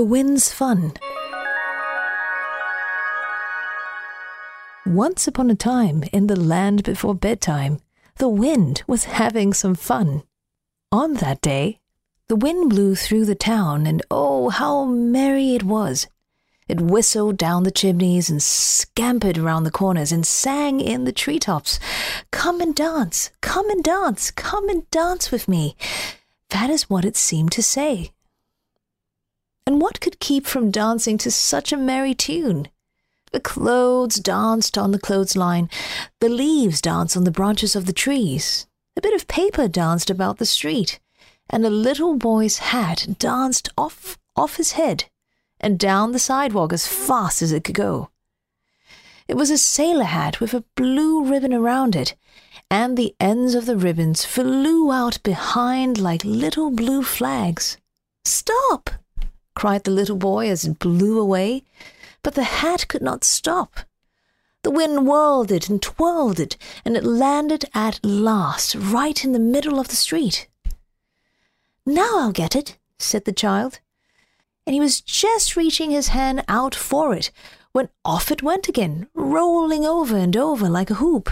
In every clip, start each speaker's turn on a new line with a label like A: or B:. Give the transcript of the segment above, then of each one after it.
A: The Wind's Fun. Once upon a time, in the land before bedtime, the wind was having some fun. On that day, the wind blew through the town, and oh, how merry it was! It whistled down the chimneys and scampered around the corners and sang in the treetops. Come and dance, come and dance, come and dance with me. That is what it seemed to say. And what could keep from dancing to such a merry tune? The clothes danced on the clothesline, the leaves danced on the branches of the trees, a bit of paper danced about the street, and a little boy's hat danced off off his head and down the sidewalk as fast as it could go. It was a sailor hat with a blue ribbon around it, and the ends of the ribbons flew out behind like little blue flags. Stop! Cried the little boy as it blew away, but the hat could not stop. The wind whirled it and twirled it, and it landed at last right in the middle of the street. Now I'll get it, said the child. And he was just reaching his hand out for it when off it went again, rolling over and over like a hoop.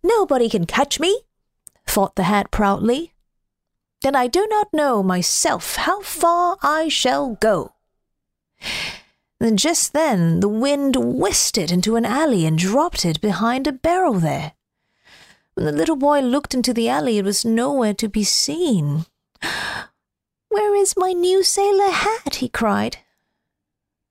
A: Nobody can catch me, thought the hat proudly. Then I do not know myself how far I shall go. And just then the wind whisked it into an alley and dropped it behind a barrel there. When the little boy looked into the alley, it was nowhere to be seen. Where is my new sailor hat? he cried.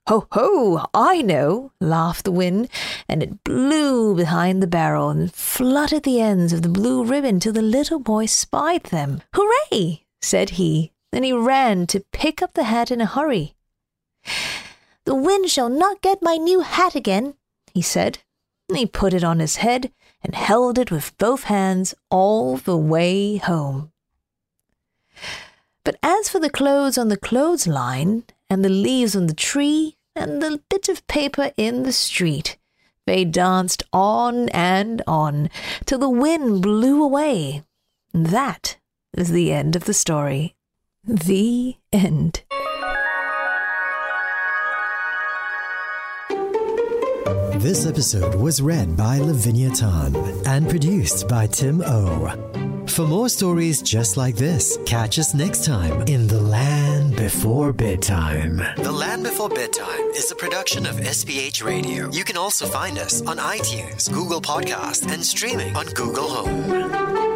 A: Ho, ho, I know, laughed the wind, and it blew behind the barrel and fluttered the ends of the blue ribbon till the little boy spied them. Hooray! said he. Then he ran to pick up the hat in a hurry. The wind shall not get my new hat again, he said. He put it on his head and held it with both hands all the way home. But as for the clothes on the clothesline, and the leaves on the tree, and the bit of paper in the street, they danced on and on till the wind blew away. That is the end of the story. The end.
B: This episode was read by Lavinia Tan and produced by Tim O. For more stories just like this, catch us next time in The Land Before Bedtime.
C: The Land Before Bedtime is a production of SPH Radio. You can also find us on iTunes, Google Podcast, and streaming on Google Home.